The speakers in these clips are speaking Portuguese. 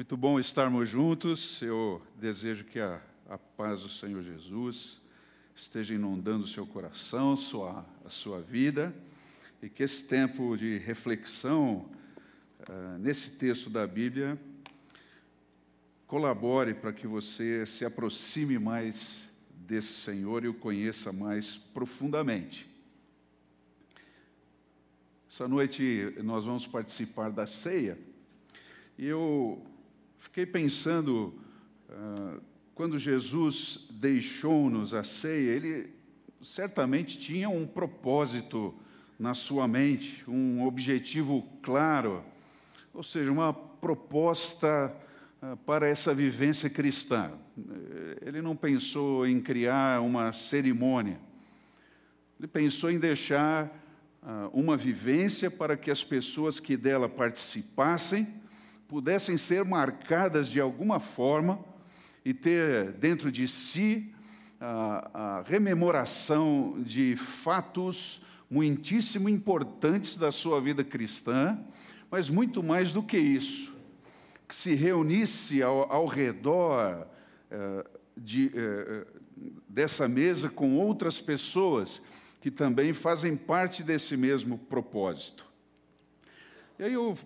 Muito bom estarmos juntos. Eu desejo que a, a paz do Senhor Jesus esteja inundando o seu coração, sua, a sua vida, e que esse tempo de reflexão uh, nesse texto da Bíblia colabore para que você se aproxime mais desse Senhor e o conheça mais profundamente. Essa noite nós vamos participar da ceia. E eu Fiquei pensando, uh, quando Jesus deixou-nos a ceia, ele certamente tinha um propósito na sua mente, um objetivo claro, ou seja, uma proposta uh, para essa vivência cristã. Ele não pensou em criar uma cerimônia, ele pensou em deixar uh, uma vivência para que as pessoas que dela participassem pudessem ser marcadas de alguma forma e ter dentro de si a, a rememoração de fatos muitíssimo importantes da sua vida cristã, mas muito mais do que isso, que se reunisse ao, ao redor eh, de, eh, dessa mesa com outras pessoas que também fazem parte desse mesmo propósito. E aí eu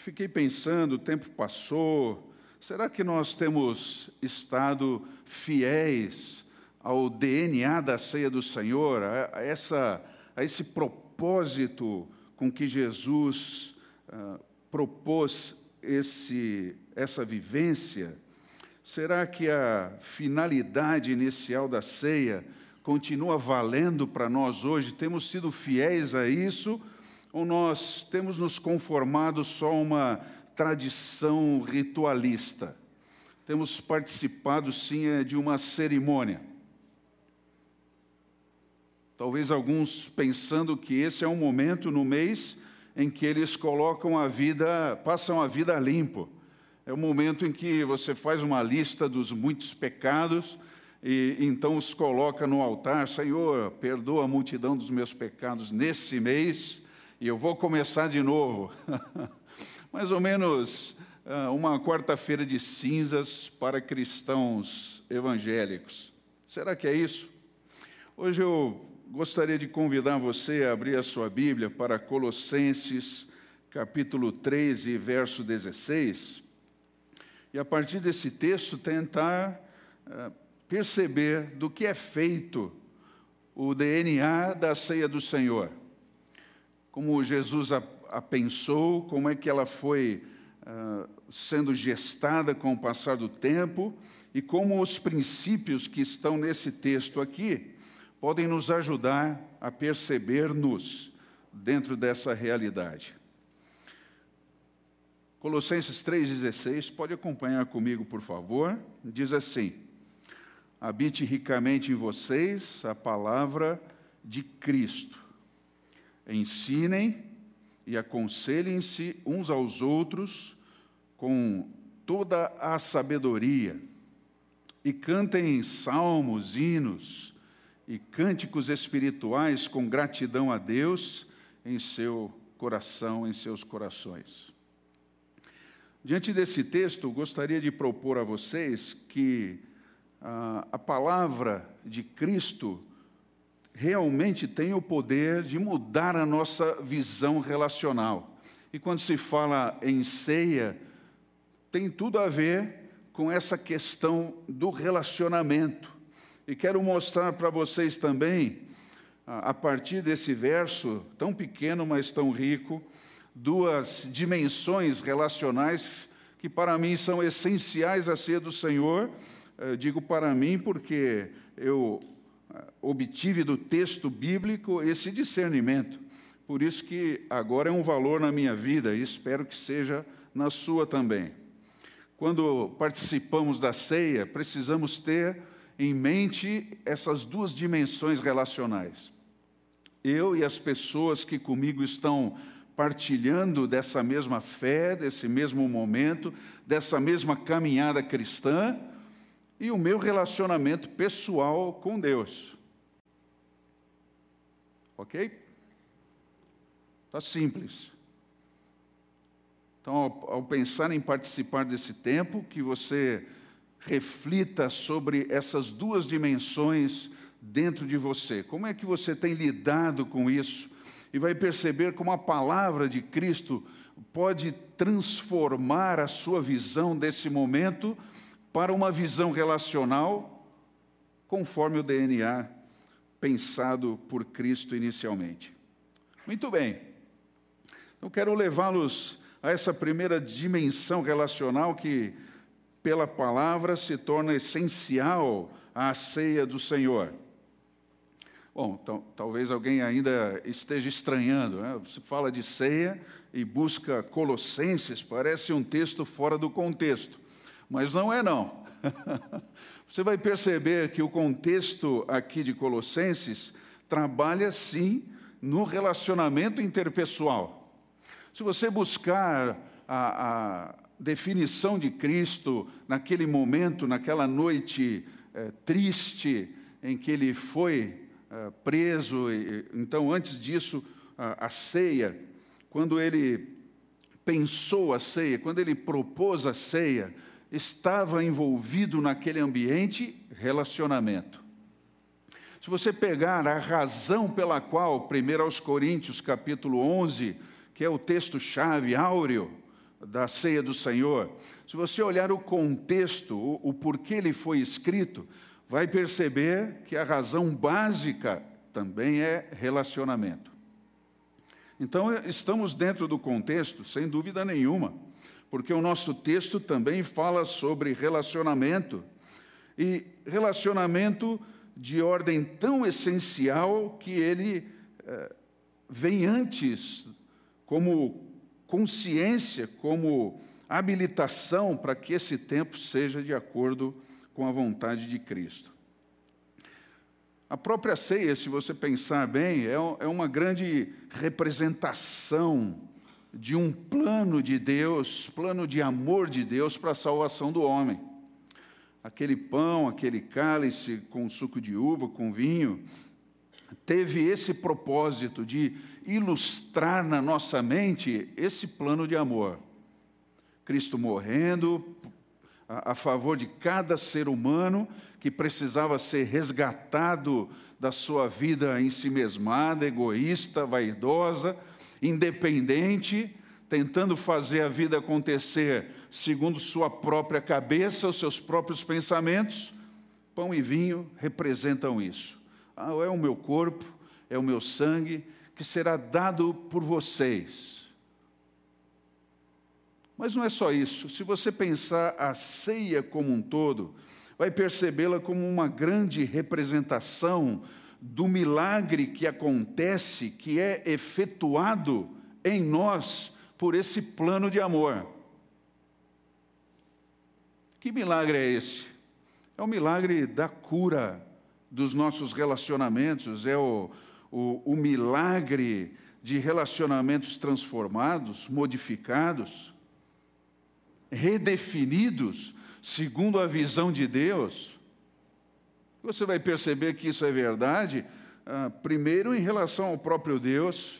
fiquei pensando, o tempo passou, será que nós temos estado fiéis ao DNA da ceia do Senhor, a, essa, a esse propósito com que Jesus uh, propôs esse, essa vivência? Será que a finalidade inicial da ceia continua valendo para nós hoje? Temos sido fiéis a isso? Ou nós temos nos conformado só uma tradição ritualista? Temos participado, sim, é, de uma cerimônia. Talvez alguns pensando que esse é um momento no mês em que eles colocam a vida, passam a vida limpo. É o momento em que você faz uma lista dos muitos pecados e então os coloca no altar. Senhor, perdoa a multidão dos meus pecados nesse mês e eu vou começar de novo. Mais ou menos uh, uma quarta-feira de cinzas para cristãos evangélicos. Será que é isso? Hoje eu gostaria de convidar você a abrir a sua Bíblia para Colossenses, capítulo 13, verso 16, e a partir desse texto tentar uh, perceber do que é feito o DNA da ceia do Senhor como Jesus a, a pensou, como é que ela foi uh, sendo gestada com o passar do tempo e como os princípios que estão nesse texto aqui podem nos ajudar a perceber-nos dentro dessa realidade. Colossenses 3,16, pode acompanhar comigo, por favor. Diz assim: Habite ricamente em vocês a palavra de Cristo Ensinem e aconselhem-se uns aos outros com toda a sabedoria, e cantem salmos, hinos e cânticos espirituais com gratidão a Deus em seu coração, em seus corações. Diante desse texto, gostaria de propor a vocês que a, a palavra de Cristo realmente tem o poder de mudar a nossa visão relacional. E quando se fala em ceia, tem tudo a ver com essa questão do relacionamento. E quero mostrar para vocês também, a partir desse verso tão pequeno, mas tão rico, duas dimensões relacionais que para mim são essenciais a ser do Senhor. Eu digo para mim porque eu obtive do texto bíblico esse discernimento. Por isso que agora é um valor na minha vida e espero que seja na sua também. Quando participamos da ceia, precisamos ter em mente essas duas dimensões relacionais. Eu e as pessoas que comigo estão partilhando dessa mesma fé, desse mesmo momento, dessa mesma caminhada cristã, e o meu relacionamento pessoal com Deus. Ok? Está simples. Então, ao, ao pensar em participar desse tempo, que você reflita sobre essas duas dimensões dentro de você. Como é que você tem lidado com isso? E vai perceber como a palavra de Cristo pode transformar a sua visão desse momento para uma visão relacional conforme o DNA pensado por Cristo inicialmente. Muito bem. Eu quero levá-los a essa primeira dimensão relacional que, pela palavra, se torna essencial à ceia do Senhor. Bom, talvez alguém ainda esteja estranhando. Né? Você fala de ceia e busca Colossenses, parece um texto fora do contexto. Mas não é, não. Você vai perceber que o contexto aqui de Colossenses trabalha sim no relacionamento interpessoal. Se você buscar a, a definição de Cristo naquele momento, naquela noite é, triste em que ele foi é, preso, e, então antes disso, a, a ceia, quando ele pensou a ceia, quando ele propôs a ceia, estava envolvido naquele ambiente relacionamento. Se você pegar a razão pela qual, 1 aos Coríntios, capítulo 11, que é o texto-chave áureo da ceia do Senhor, se você olhar o contexto, o, o porquê ele foi escrito, vai perceber que a razão básica também é relacionamento. Então, estamos dentro do contexto, sem dúvida nenhuma, porque o nosso texto também fala sobre relacionamento, e relacionamento de ordem tão essencial que ele eh, vem antes como consciência, como habilitação para que esse tempo seja de acordo com a vontade de Cristo. A própria ceia, se você pensar bem, é, é uma grande representação de um plano de Deus, plano de amor de Deus para a salvação do homem. Aquele pão, aquele cálice com suco de uva, com vinho, teve esse propósito de ilustrar na nossa mente esse plano de amor. Cristo morrendo a, a favor de cada ser humano que precisava ser resgatado da sua vida em si mesmada, egoísta, vaidosa, independente, tentando fazer a vida acontecer segundo sua própria cabeça, os seus próprios pensamentos. Pão e vinho representam isso. Ah, é o meu corpo, é o meu sangue que será dado por vocês. Mas não é só isso. Se você pensar a ceia como um todo, vai percebê-la como uma grande representação do milagre que acontece, que é efetuado em nós por esse plano de amor. Que milagre é esse? É o milagre da cura dos nossos relacionamentos, é o, o, o milagre de relacionamentos transformados, modificados, redefinidos segundo a visão de Deus. Você vai perceber que isso é verdade, ah, primeiro em relação ao próprio Deus,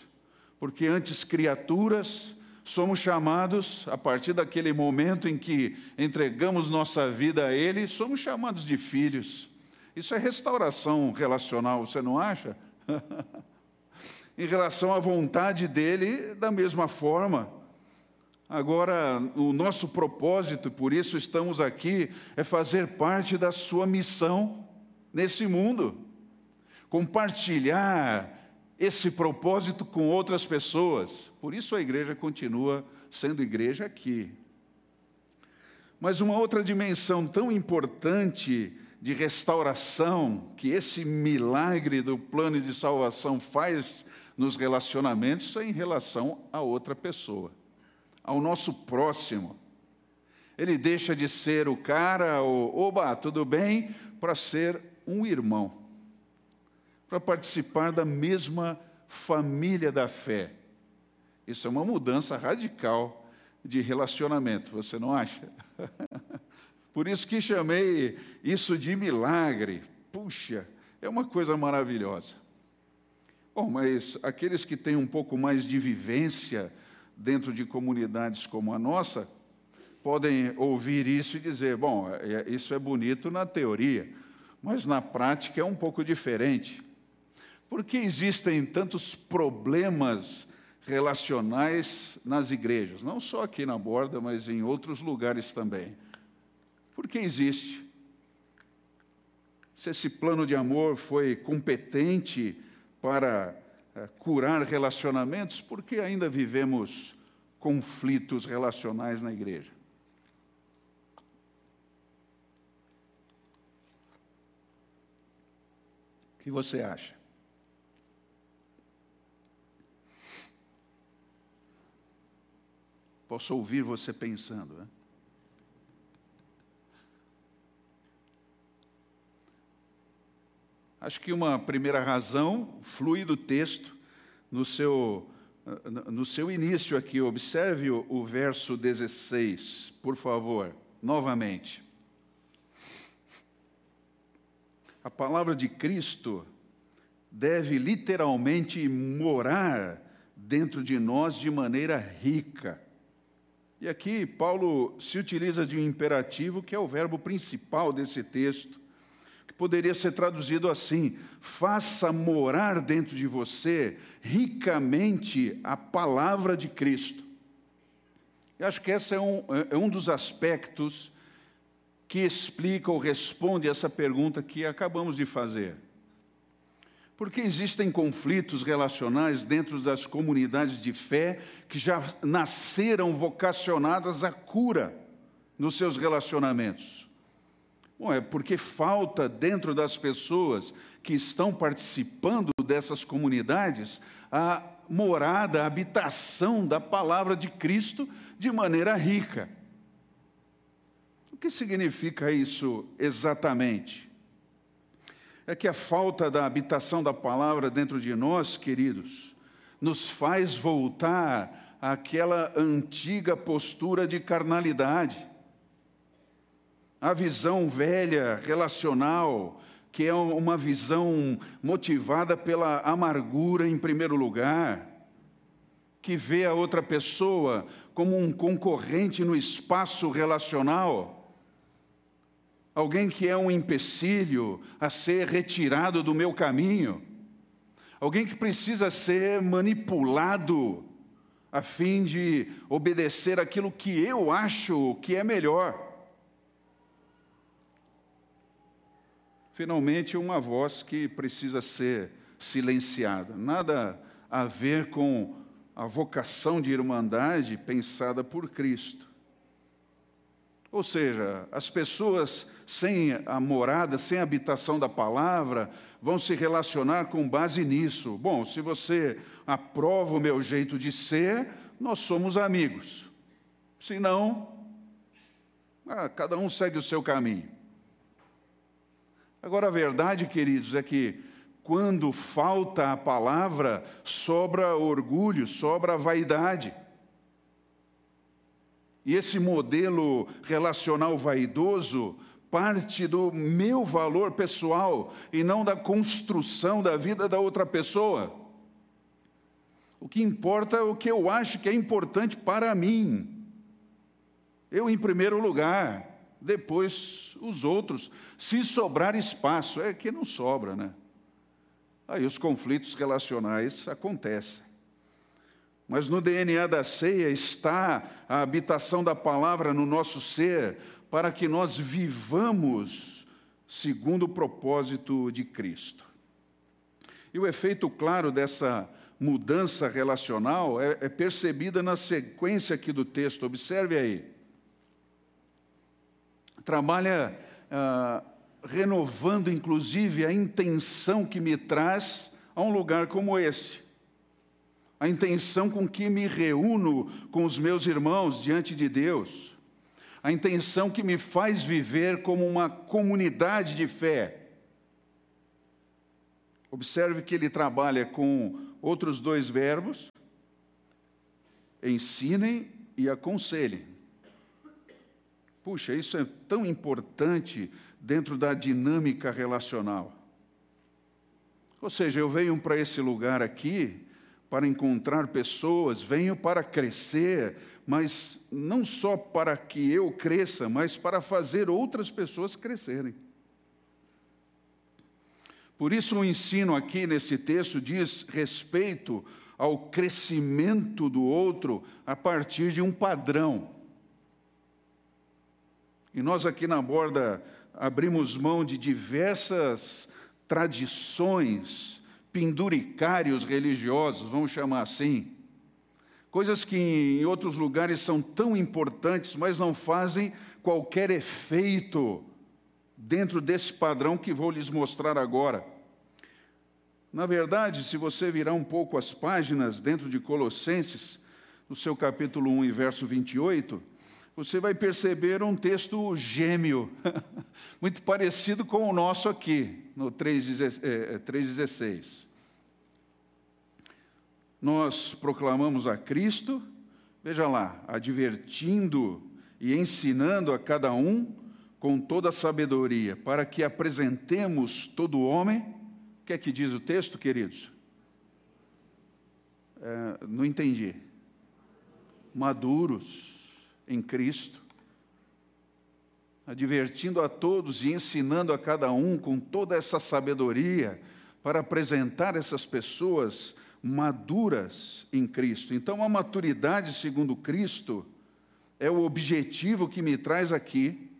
porque antes criaturas, somos chamados, a partir daquele momento em que entregamos nossa vida a Ele, somos chamados de filhos. Isso é restauração relacional, você não acha? em relação à vontade dele, da mesma forma. Agora, o nosso propósito, por isso estamos aqui, é fazer parte da sua missão nesse mundo. Compartilhar esse propósito com outras pessoas. Por isso a igreja continua sendo igreja aqui. Mas uma outra dimensão tão importante de restauração que esse milagre do plano de salvação faz nos relacionamentos é em relação a outra pessoa, ao nosso próximo. Ele deixa de ser o cara, o oba, tudo bem, para ser um irmão, para participar da mesma família da fé. Isso é uma mudança radical de relacionamento, você não acha? Por isso que chamei isso de milagre. Puxa, é uma coisa maravilhosa. Bom, mas aqueles que têm um pouco mais de vivência dentro de comunidades como a nossa, podem ouvir isso e dizer: bom, é, isso é bonito na teoria, mas na prática é um pouco diferente. Por que existem tantos problemas relacionais nas igrejas? Não só aqui na borda, mas em outros lugares também. Por que existe? Se esse plano de amor foi competente para eh, curar relacionamentos, por que ainda vivemos conflitos relacionais na igreja? O que você acha? Posso ouvir você pensando, né? Acho que uma primeira razão flui do texto no seu, no seu início aqui. Observe o, o verso 16, por favor, novamente. A palavra de Cristo deve literalmente morar dentro de nós de maneira rica. E aqui Paulo se utiliza de um imperativo que é o verbo principal desse texto, que poderia ser traduzido assim: faça morar dentro de você ricamente a palavra de Cristo. Eu acho que esse é um, é um dos aspectos que explica ou responde essa pergunta que acabamos de fazer. Porque existem conflitos relacionais dentro das comunidades de fé que já nasceram vocacionadas à cura nos seus relacionamentos. Bom, é porque falta dentro das pessoas que estão participando dessas comunidades a morada, a habitação da palavra de Cristo de maneira rica que significa isso exatamente? É que a falta da habitação da palavra dentro de nós, queridos, nos faz voltar àquela antiga postura de carnalidade. A visão velha, relacional, que é uma visão motivada pela amargura em primeiro lugar, que vê a outra pessoa como um concorrente no espaço relacional alguém que é um empecilho a ser retirado do meu caminho, alguém que precisa ser manipulado a fim de obedecer aquilo que eu acho que é melhor. Finalmente, uma voz que precisa ser silenciada, nada a ver com a vocação de irmandade pensada por Cristo. Ou seja, as pessoas sem a morada, sem a habitação da palavra, vão se relacionar com base nisso. Bom, se você aprova o meu jeito de ser, nós somos amigos. Se não, ah, cada um segue o seu caminho. Agora, a verdade, queridos, é que quando falta a palavra, sobra orgulho, sobra vaidade. E esse modelo relacional vaidoso parte do meu valor pessoal e não da construção da vida da outra pessoa. O que importa é o que eu acho que é importante para mim. Eu em primeiro lugar, depois os outros. Se sobrar espaço, é que não sobra, né? Aí os conflitos relacionais acontecem. Mas no DNA da ceia está a habitação da palavra no nosso ser, para que nós vivamos segundo o propósito de Cristo. E o efeito claro dessa mudança relacional é, é percebida na sequência aqui do texto, observe aí. Trabalha ah, renovando, inclusive, a intenção que me traz a um lugar como esse a intenção com que me reúno com os meus irmãos diante de Deus, a intenção que me faz viver como uma comunidade de fé. Observe que ele trabalha com outros dois verbos: ensinem e aconselhem. Puxa, isso é tão importante dentro da dinâmica relacional. Ou seja, eu venho para esse lugar aqui para encontrar pessoas, venho para crescer, mas não só para que eu cresça, mas para fazer outras pessoas crescerem. Por isso, o ensino aqui nesse texto diz respeito ao crescimento do outro a partir de um padrão. E nós aqui na borda abrimos mão de diversas tradições, penduricários religiosos, vamos chamar assim. Coisas que em outros lugares são tão importantes, mas não fazem qualquer efeito dentro desse padrão que vou lhes mostrar agora. Na verdade, se você virar um pouco as páginas dentro de Colossenses, no seu capítulo 1 e verso 28, você vai perceber um texto gêmeo, muito parecido com o nosso aqui, no 3,16. É, é, Nós proclamamos a Cristo, veja lá, advertindo e ensinando a cada um com toda a sabedoria, para que apresentemos todo homem. O que é que diz o texto, queridos? É, não entendi. Maduros em Cristo, advertindo a todos e ensinando a cada um com toda essa sabedoria para apresentar essas pessoas maduras em Cristo. Então, a maturidade segundo Cristo é o objetivo que me traz aqui,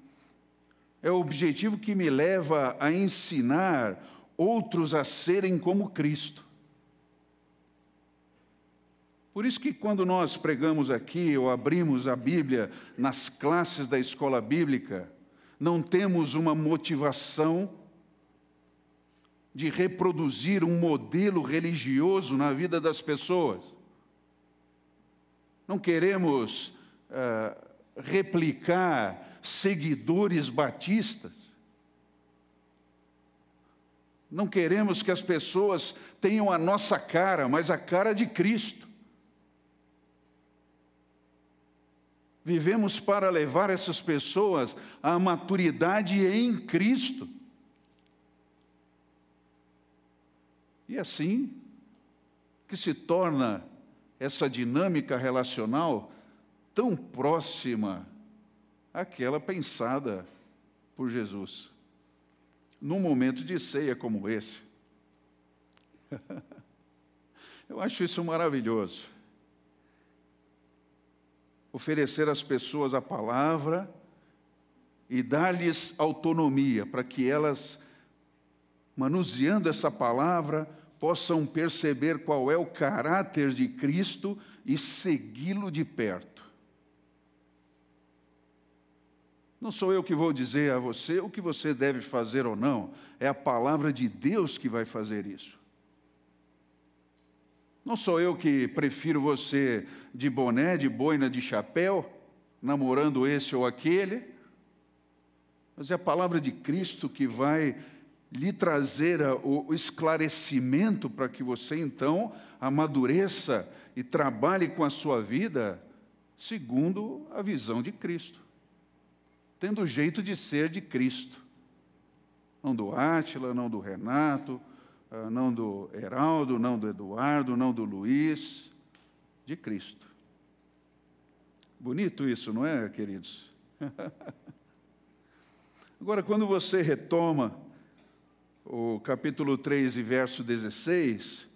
é o objetivo que me leva a ensinar outros a serem como Cristo. Por isso que quando nós pregamos aqui ou abrimos a Bíblia nas classes da escola bíblica, não temos uma motivação de reproduzir um modelo religioso na vida das pessoas. Não queremos uh, replicar seguidores batistas. Não queremos que as pessoas tenham a nossa cara, mas a cara de Cristo. Vivemos para levar essas pessoas à maturidade em Cristo. E assim que se torna essa dinâmica relacional tão próxima àquela pensada por Jesus, num momento de ceia como esse. Eu acho isso maravilhoso oferecer às pessoas a palavra e dar-lhes autonomia para que elas, manuseando essa palavra, possam perceber qual é o caráter de Cristo e segui-lo de perto. Não sou eu que vou dizer a você o que você deve fazer ou não, é a palavra de Deus que vai fazer isso. Não sou eu que prefiro você de boné, de boina, de chapéu, namorando esse ou aquele, mas é a palavra de Cristo que vai lhe trazer o esclarecimento para que você então amadureça e trabalhe com a sua vida segundo a visão de Cristo, tendo o jeito de ser de Cristo, não do Átila, não do Renato, não do Heraldo, não do Eduardo, não do Luiz, de Cristo. Bonito isso, não é, queridos? Agora, quando você retoma o capítulo 3 e verso 16,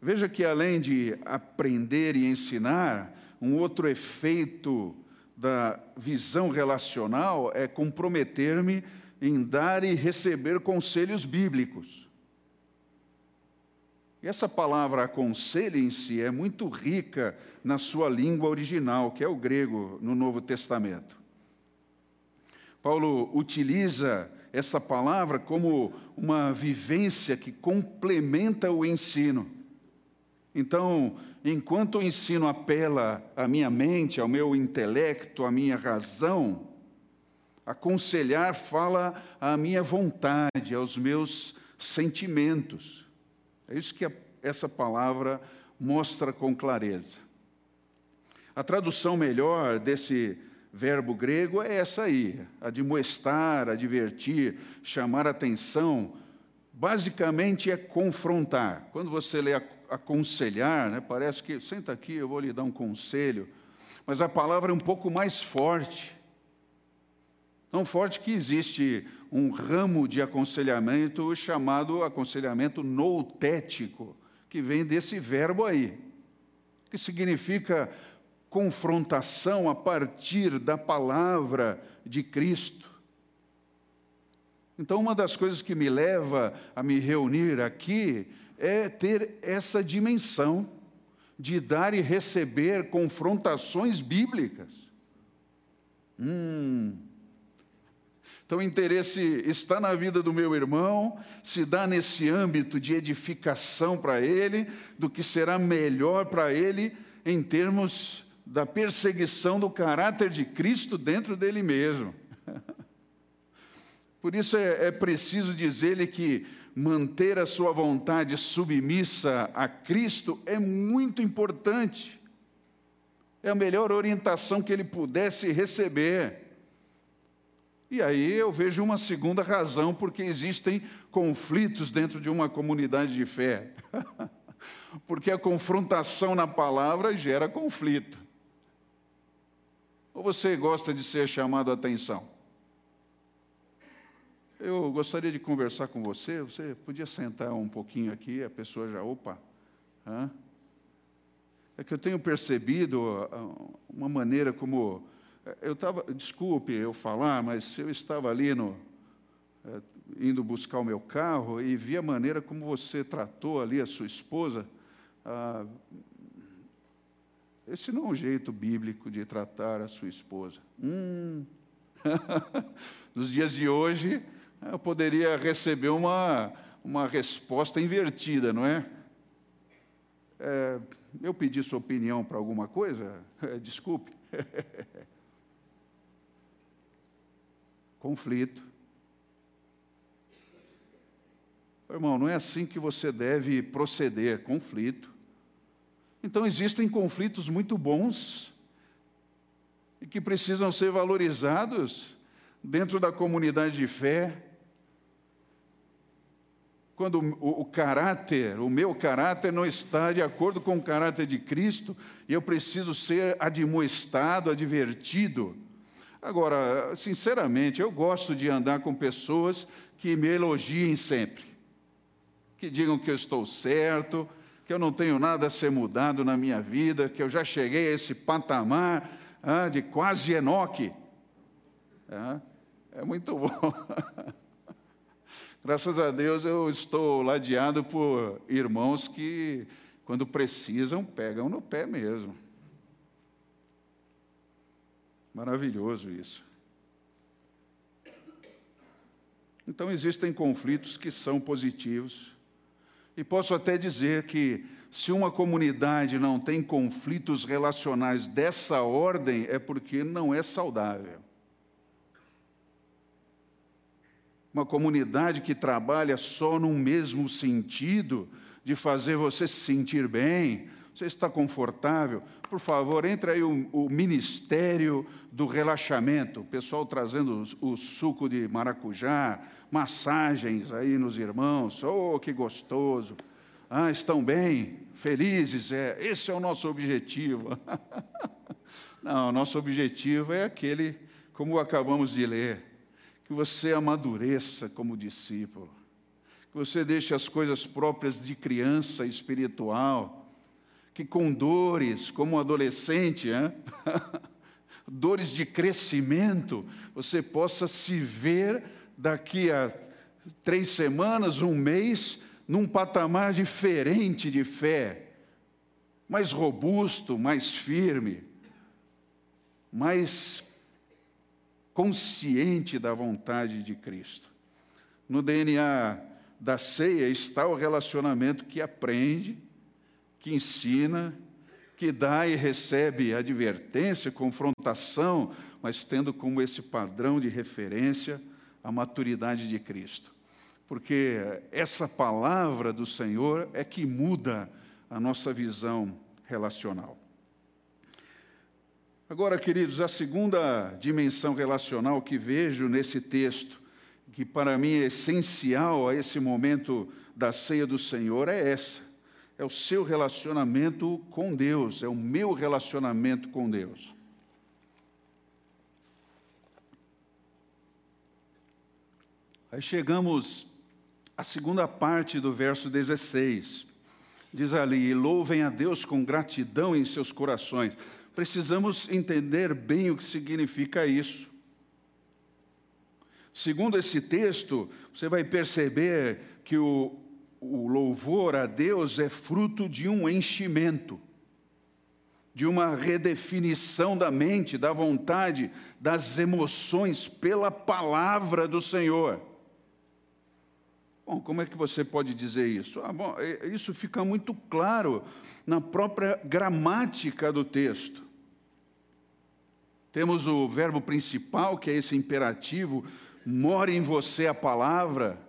veja que além de aprender e ensinar, um outro efeito da visão relacional é comprometer-me em dar e receber conselhos bíblicos. E essa palavra aconselho em si é muito rica na sua língua original, que é o grego no Novo Testamento. Paulo utiliza essa palavra como uma vivência que complementa o ensino. Então, enquanto o ensino apela à minha mente, ao meu intelecto, à minha razão, aconselhar fala à minha vontade, aos meus sentimentos. É isso que essa palavra mostra com clareza. A tradução melhor desse verbo grego é essa aí: admoestar, advertir, chamar atenção. Basicamente é confrontar. Quando você lê a, aconselhar, né? parece que senta aqui, eu vou lhe dar um conselho, mas a palavra é um pouco mais forte. Tão forte que existe um ramo de aconselhamento chamado aconselhamento noutético, que vem desse verbo aí, que significa confrontação a partir da palavra de Cristo. Então, uma das coisas que me leva a me reunir aqui é ter essa dimensão de dar e receber confrontações bíblicas. Hum. Então, o interesse está na vida do meu irmão, se dá nesse âmbito de edificação para ele, do que será melhor para ele em termos da perseguição do caráter de Cristo dentro dele mesmo. Por isso é, é preciso dizer-lhe que manter a sua vontade submissa a Cristo é muito importante. É a melhor orientação que ele pudesse receber. E aí eu vejo uma segunda razão porque existem conflitos dentro de uma comunidade de fé. porque a confrontação na palavra gera conflito. Ou você gosta de ser chamado a atenção? Eu gostaria de conversar com você. Você podia sentar um pouquinho aqui, a pessoa já, opa. É que eu tenho percebido ah, uma maneira como. Eh, eu estava, desculpe eu falar, mas eu estava ali no, é, indo buscar o meu carro e vi a maneira como você tratou ali a sua esposa. Ah, esse não é um jeito bíblico de tratar a sua esposa. Hum. Nos dias de hoje, eu poderia receber uma, uma resposta invertida, não é? é eu pedi sua opinião para alguma coisa? É, desculpe. Conflito. Irmão, não é assim que você deve proceder conflito. Então, existem conflitos muito bons e que precisam ser valorizados dentro da comunidade de fé, quando o, o, caráter, o meu caráter não está de acordo com o caráter de Cristo, e eu preciso ser admoestado, advertido. Agora, sinceramente, eu gosto de andar com pessoas que me elogiem sempre, que digam que eu estou certo, que eu não tenho nada a ser mudado na minha vida, que eu já cheguei a esse patamar ah, de quase Enoque. Ah, é muito bom. Graças a Deus eu estou ladeado por irmãos que, quando precisam, pegam no pé mesmo. Maravilhoso isso. Então, existem conflitos que são positivos. E posso até dizer que, se uma comunidade não tem conflitos relacionais dessa ordem, é porque não é saudável. uma comunidade que trabalha só num mesmo sentido, de fazer você se sentir bem, você está confortável, por favor, entre aí o, o ministério do relaxamento, o pessoal trazendo o, o, suco de maracujá, massagens aí nos irmãos, oh, que gostoso. Ah, estão bem, felizes, é, esse é o nosso objetivo. Não, nosso objetivo é aquele, como acabamos de ler, que você amadureça como discípulo, que você deixe as coisas próprias de criança espiritual, que com dores, como adolescente, dores de crescimento, você possa se ver daqui a três semanas, um mês, num patamar diferente de fé, mais robusto, mais firme, mais consciente da vontade de Cristo. No DNA da ceia está o relacionamento que aprende, que ensina, que dá e recebe advertência, confrontação, mas tendo como esse padrão de referência a maturidade de Cristo. Porque essa palavra do Senhor é que muda a nossa visão relacional. Agora, queridos, a segunda dimensão relacional que vejo nesse texto, que para mim é essencial a esse momento da ceia do Senhor, é essa: é o seu relacionamento com Deus, é o meu relacionamento com Deus. Aí chegamos à segunda parte do verso 16. Diz ali: louvem a Deus com gratidão em seus corações. Precisamos entender bem o que significa isso. Segundo esse texto, você vai perceber que o, o louvor a Deus é fruto de um enchimento, de uma redefinição da mente, da vontade, das emoções pela palavra do Senhor. Bom, como é que você pode dizer isso? Ah, bom, é, isso fica muito claro na própria gramática do texto. Temos o verbo principal, que é esse imperativo, mora em você a palavra,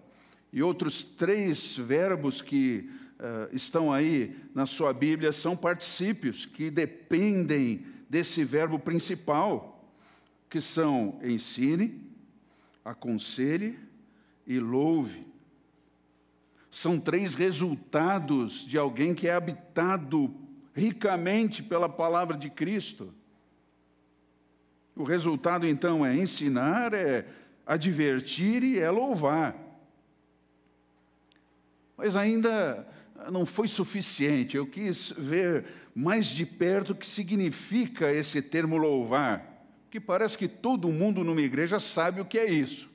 e outros três verbos que uh, estão aí na sua Bíblia são particípios, que dependem desse verbo principal, que são ensine, aconselhe e louve são três resultados de alguém que é habitado ricamente pela palavra de Cristo. O resultado, então, é ensinar, é advertir e é louvar. Mas ainda não foi suficiente, eu quis ver mais de perto o que significa esse termo louvar, que parece que todo mundo numa igreja sabe o que é isso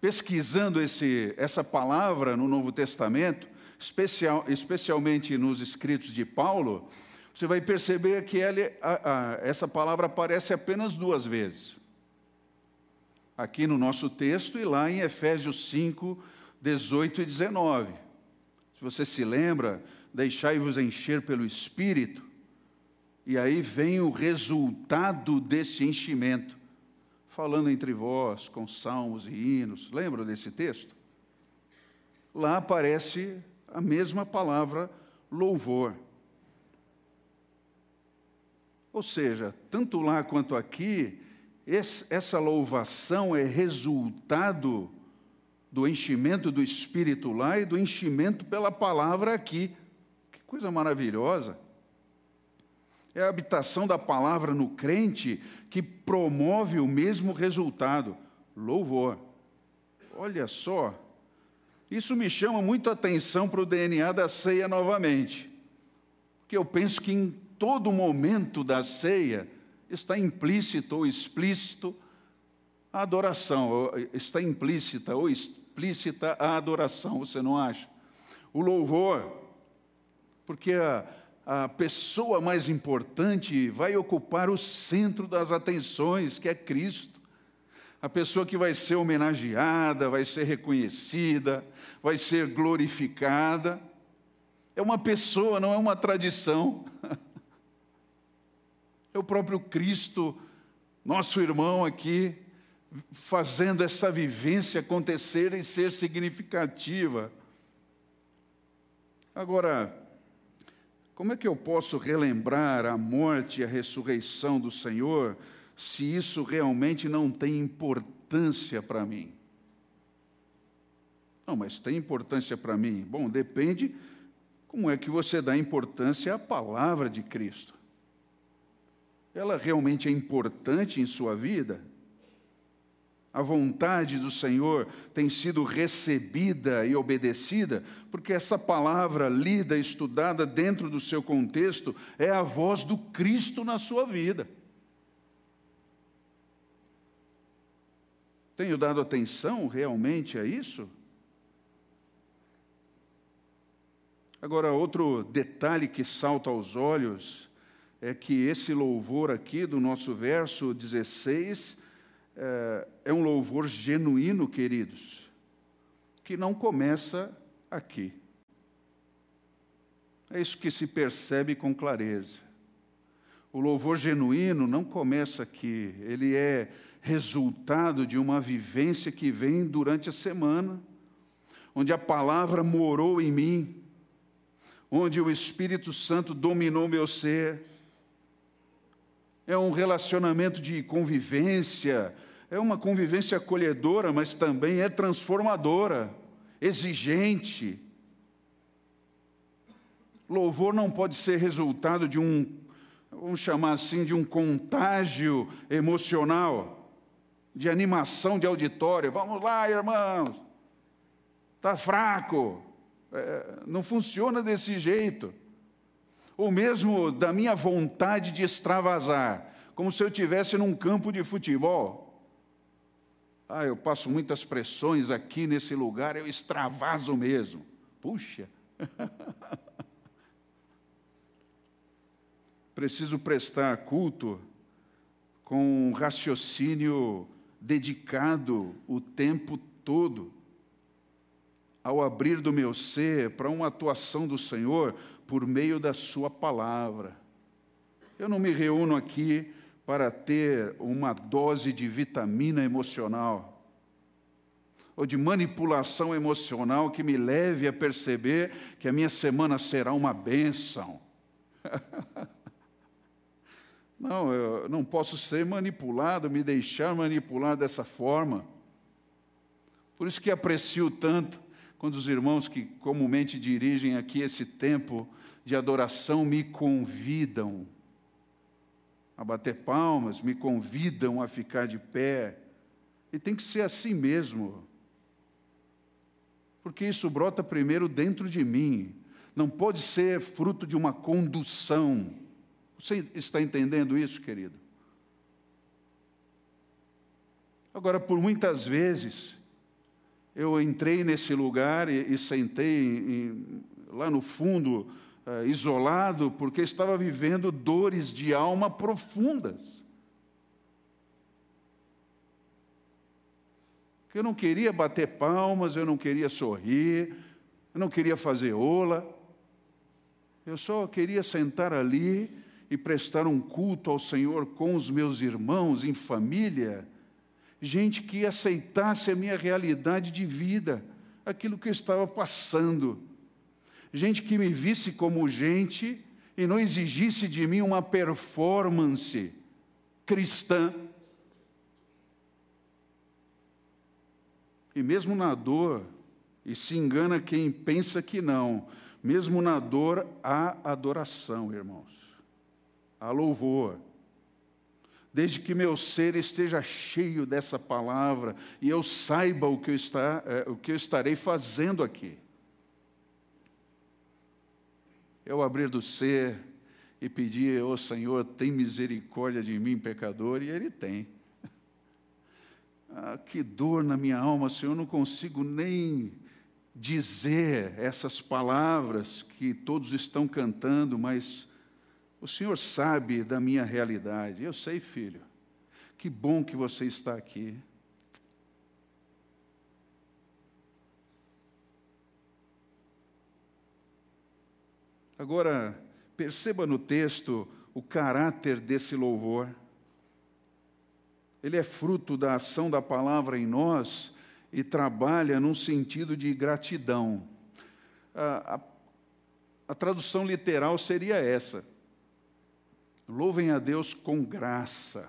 pesquisando esse, essa palavra no Novo Testamento, especial, especialmente nos escritos de Paulo, você vai perceber que a, a, essa palavra aparece apenas duas vezes. Aqui no nosso texto e lá em Efésios 5, 18 e 19. Se você se lembra, deixai-vos encher pelo Espírito, e aí vem o resultado desse enchimento falando entre vós com salmos e hinos. Lembra desse texto? Lá aparece a mesma palavra louvor. Ou seja, tanto lá quanto aqui, essa louvação é resultado do enchimento do Espírito lá e do enchimento pela palavra aqui. Que coisa maravilhosa! É a habitação da palavra no crente que promove o mesmo resultado: louvor. Olha só, isso me chama muito a atenção para o DNA da ceia novamente. Porque eu penso que em todo momento da ceia está implícito ou explícito a adoração, está implícita ou explícita a adoração, você não acha? O louvor, porque a, a pessoa mais importante vai ocupar o centro das atenções, que é Cristo. A pessoa que vai ser homenageada, vai ser reconhecida, vai ser glorificada. É uma pessoa, não é uma tradição. É o próprio Cristo, nosso irmão aqui, fazendo essa vivência acontecer e ser significativa. Agora, como é que eu posso relembrar a morte e a ressurreição do Senhor se isso realmente não tem importância para mim? Não, mas tem importância para mim. Bom, depende como é que você dá importância à palavra de Cristo. Ela realmente é importante em sua vida? A vontade do Senhor tem sido recebida e obedecida, porque essa palavra lida, estudada dentro do seu contexto, é a voz do Cristo na sua vida. Tenho dado atenção realmente a isso? Agora, outro detalhe que salta aos olhos é que esse louvor aqui do nosso verso 16 é, é um louvor genuíno, queridos, que não começa aqui. É isso que se percebe com clareza. O louvor genuíno não começa aqui, ele é resultado de uma vivência que vem durante a semana, onde a palavra morou em mim, onde o Espírito Santo dominou meu ser. É um relacionamento de convivência, é uma convivência acolhedora, mas também é transformadora, exigente. Louvor não pode ser resultado de um, vamos chamar assim, de um contágio emocional, de animação de auditório. Vamos lá, irmãos. Está fraco. É, não funciona desse jeito. Ou mesmo da minha vontade de extravasar, como se eu estivesse num campo de futebol. Ah, eu passo muitas pressões aqui nesse lugar, eu extravaso mesmo. Puxa. Preciso prestar culto com um raciocínio dedicado o tempo todo ao abrir do meu ser para uma atuação do Senhor por meio da Sua palavra. Eu não me reúno aqui para ter uma dose de vitamina emocional ou de manipulação emocional que me leve a perceber que a minha semana será uma bênção. não, eu não posso ser manipulado, me deixar manipular dessa forma. Por isso que aprecio tanto quando os irmãos que comumente dirigem aqui esse tempo de adoração me convidam a bater palmas, me convidam a ficar de pé. E tem que ser assim mesmo. Porque isso brota primeiro dentro de mim. Não pode ser fruto de uma condução. Você está entendendo isso, querido? Agora, por muitas vezes, eu entrei nesse lugar e, e sentei em, lá no fundo uh, isolado, porque estava vivendo dores de alma profundas. Eu não queria bater palmas, eu não queria sorrir, eu não queria fazer ola. Eu só queria sentar ali e prestar um culto ao Senhor com os meus irmãos, em família, gente que aceitasse a minha realidade de vida, aquilo que eu estava passando gente que me visse como gente e não exigisse de mim uma performance cristã. E mesmo na dor, e se engana quem pensa que não, mesmo na dor há adoração, irmãos, há louvor. Desde que meu ser esteja cheio dessa palavra e eu saiba o que eu, está, é, o que eu estarei fazendo aqui. Eu abrir do ser e pedir, ô oh, Senhor, tem misericórdia de mim, pecador, e Ele tem. Ah, que dor na minha alma, Senhor, eu não consigo nem dizer essas palavras que todos estão cantando, mas o Senhor sabe da minha realidade. Eu sei, filho. Que bom que você está aqui. Agora, perceba no texto o caráter desse louvor. Ele é fruto da ação da palavra em nós e trabalha num sentido de gratidão. A, a, a tradução literal seria essa: louvem a Deus com graça.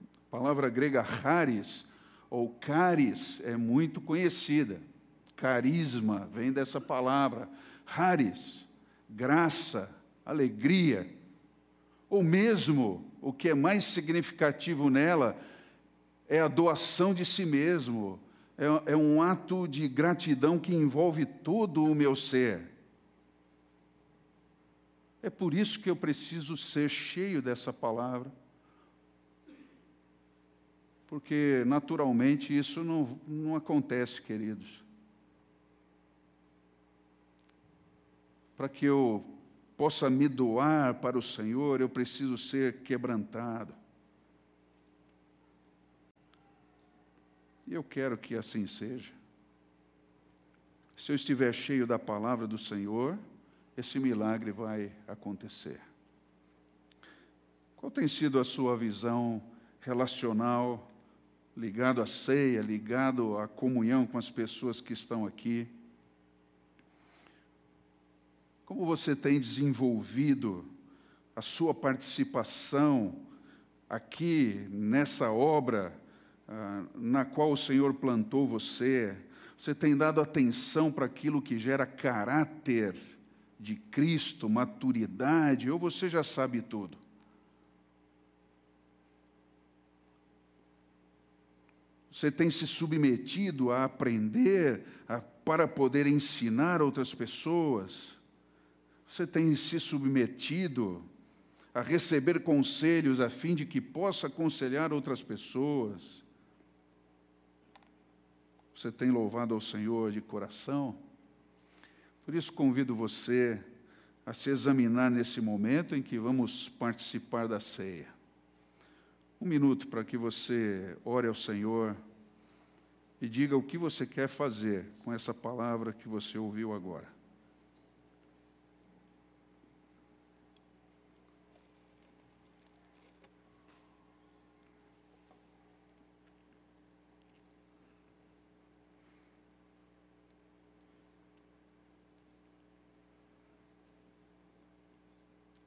A palavra grega charis ou caris é muito conhecida. Carisma vem dessa palavra. Charis graça, alegria, ou mesmo, o que é mais significativo nela, é a doação de si mesmo, é, é um ato de gratidão que envolve todo o meu ser. É por isso que eu preciso ser cheio dessa palavra, porque naturalmente isso não, não acontece, queridos. Para que eu possa me doar para o Senhor, eu preciso ser quebrantado. E eu quero que assim seja. Se eu estiver cheio da palavra do Senhor, esse milagre vai acontecer. Qual tem sido a sua visão relacional, ligado à ceia, ligado à comunhão com as pessoas que estão aqui? Como você tem desenvolvido a sua participação aqui nessa obra ah, na qual o Senhor plantou você? Você tem dado atenção para aquilo que gera caráter de Cristo, maturidade, ou você já sabe tudo? Você tem se submetido a aprender a, para poder ensinar outras pessoas? Você tem se submetido a receber conselhos a fim de que possa aconselhar outras pessoas? Você tem louvado ao Senhor de coração? Por isso convido você a se examinar nesse momento em que vamos participar da ceia. Um minuto para que você ore ao Senhor e diga o que você quer fazer com essa palavra que você ouviu agora.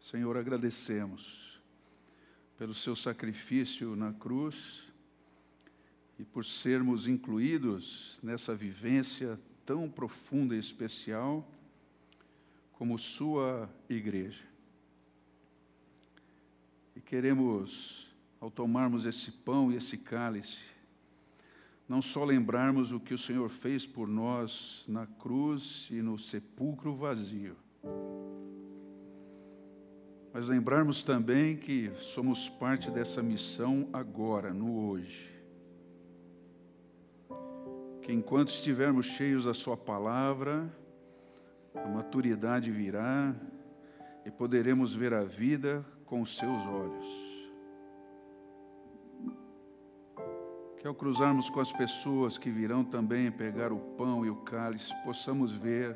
Senhor, agradecemos pelo seu sacrifício na cruz e por sermos incluídos nessa vivência tão profunda e especial como Sua igreja. E queremos, ao tomarmos esse pão e esse cálice, não só lembrarmos o que o Senhor fez por nós na cruz e no sepulcro vazio, mas lembrarmos também que somos parte dessa missão agora, no hoje. Que enquanto estivermos cheios da Sua palavra, a maturidade virá e poderemos ver a vida com os seus olhos. Que ao cruzarmos com as pessoas que virão também pegar o pão e o cálice, possamos ver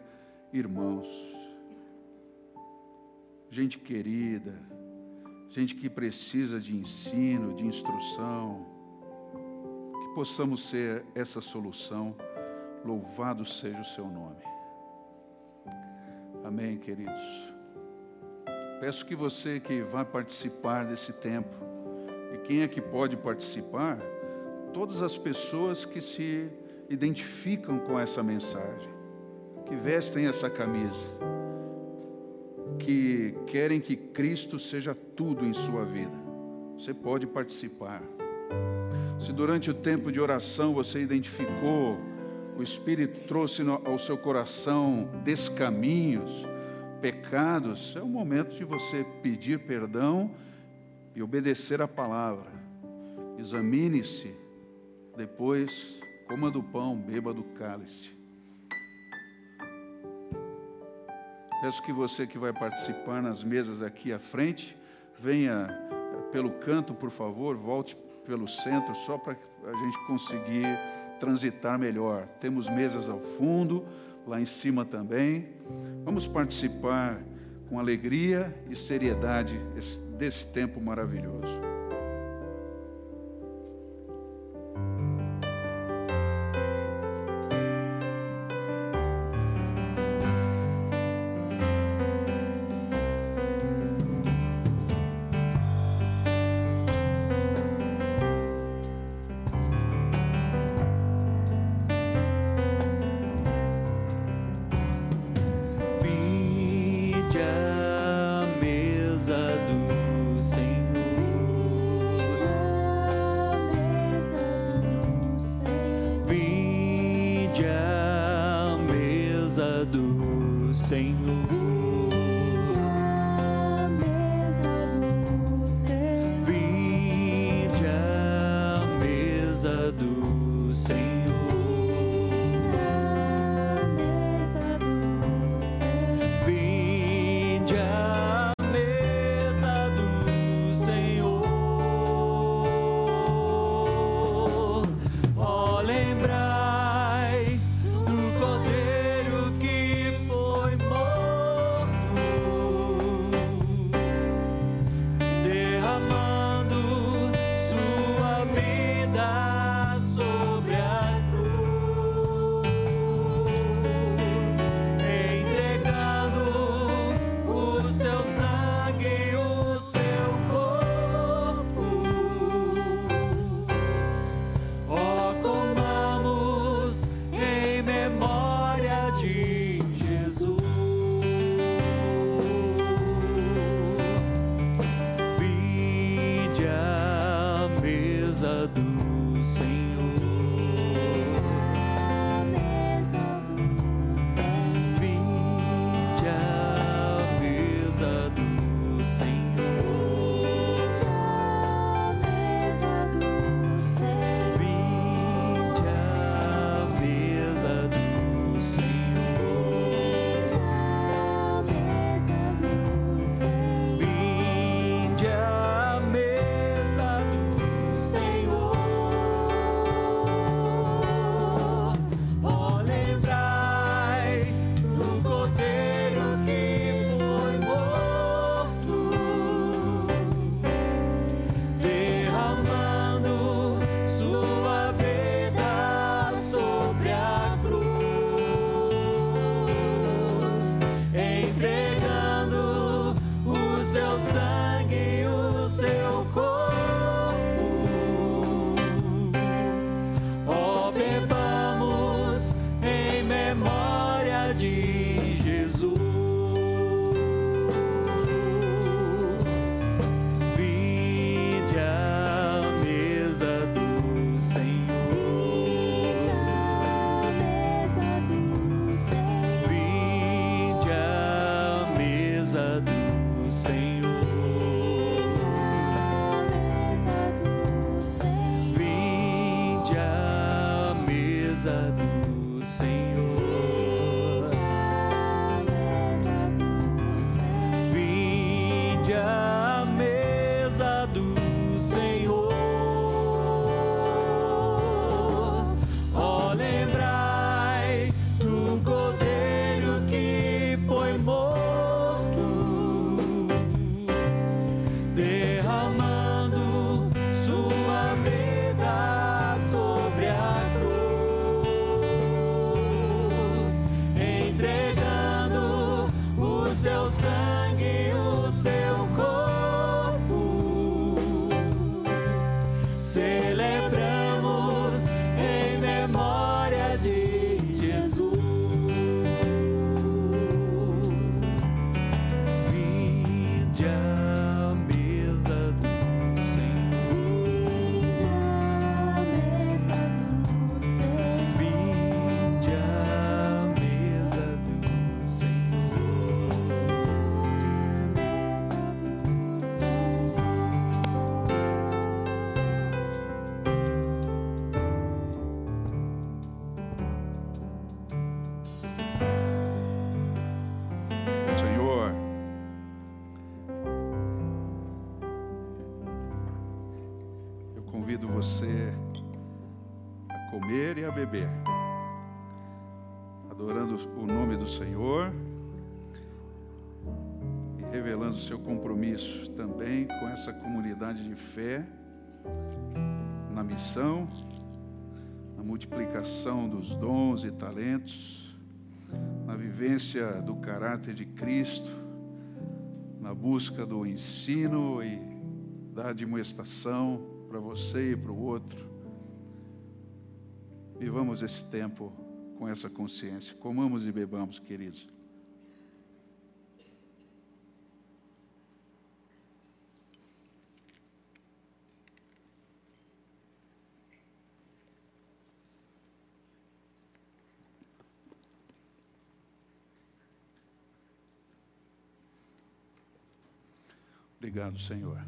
irmãos gente querida, gente que precisa de ensino, de instrução, que possamos ser essa solução. Louvado seja o seu nome. Amém, queridos. Peço que você que vai participar desse tempo, e quem é que pode participar? Todas as pessoas que se identificam com essa mensagem, que vestem essa camisa que querem que Cristo seja tudo em sua vida. Você pode participar. Se durante o tempo de oração você identificou, o Espírito trouxe ao seu coração descaminhos, pecados, é o momento de você pedir perdão e obedecer a palavra. Examine-se, depois coma do pão, beba do cálice. Peço que você que vai participar nas mesas aqui à frente, venha pelo canto, por favor, volte pelo centro, só para a gente conseguir transitar melhor. Temos mesas ao fundo, lá em cima também. Vamos participar com alegria e seriedade desse tempo maravilhoso. Sobre seu compromisso também com essa comunidade de fé, na missão, na multiplicação dos dons e talentos, na vivência do caráter de Cristo, na busca do ensino e da admoestação para você e para o outro Vivamos esse tempo com essa consciência. Comamos e bebamos, queridos. Obrigado, Senhor.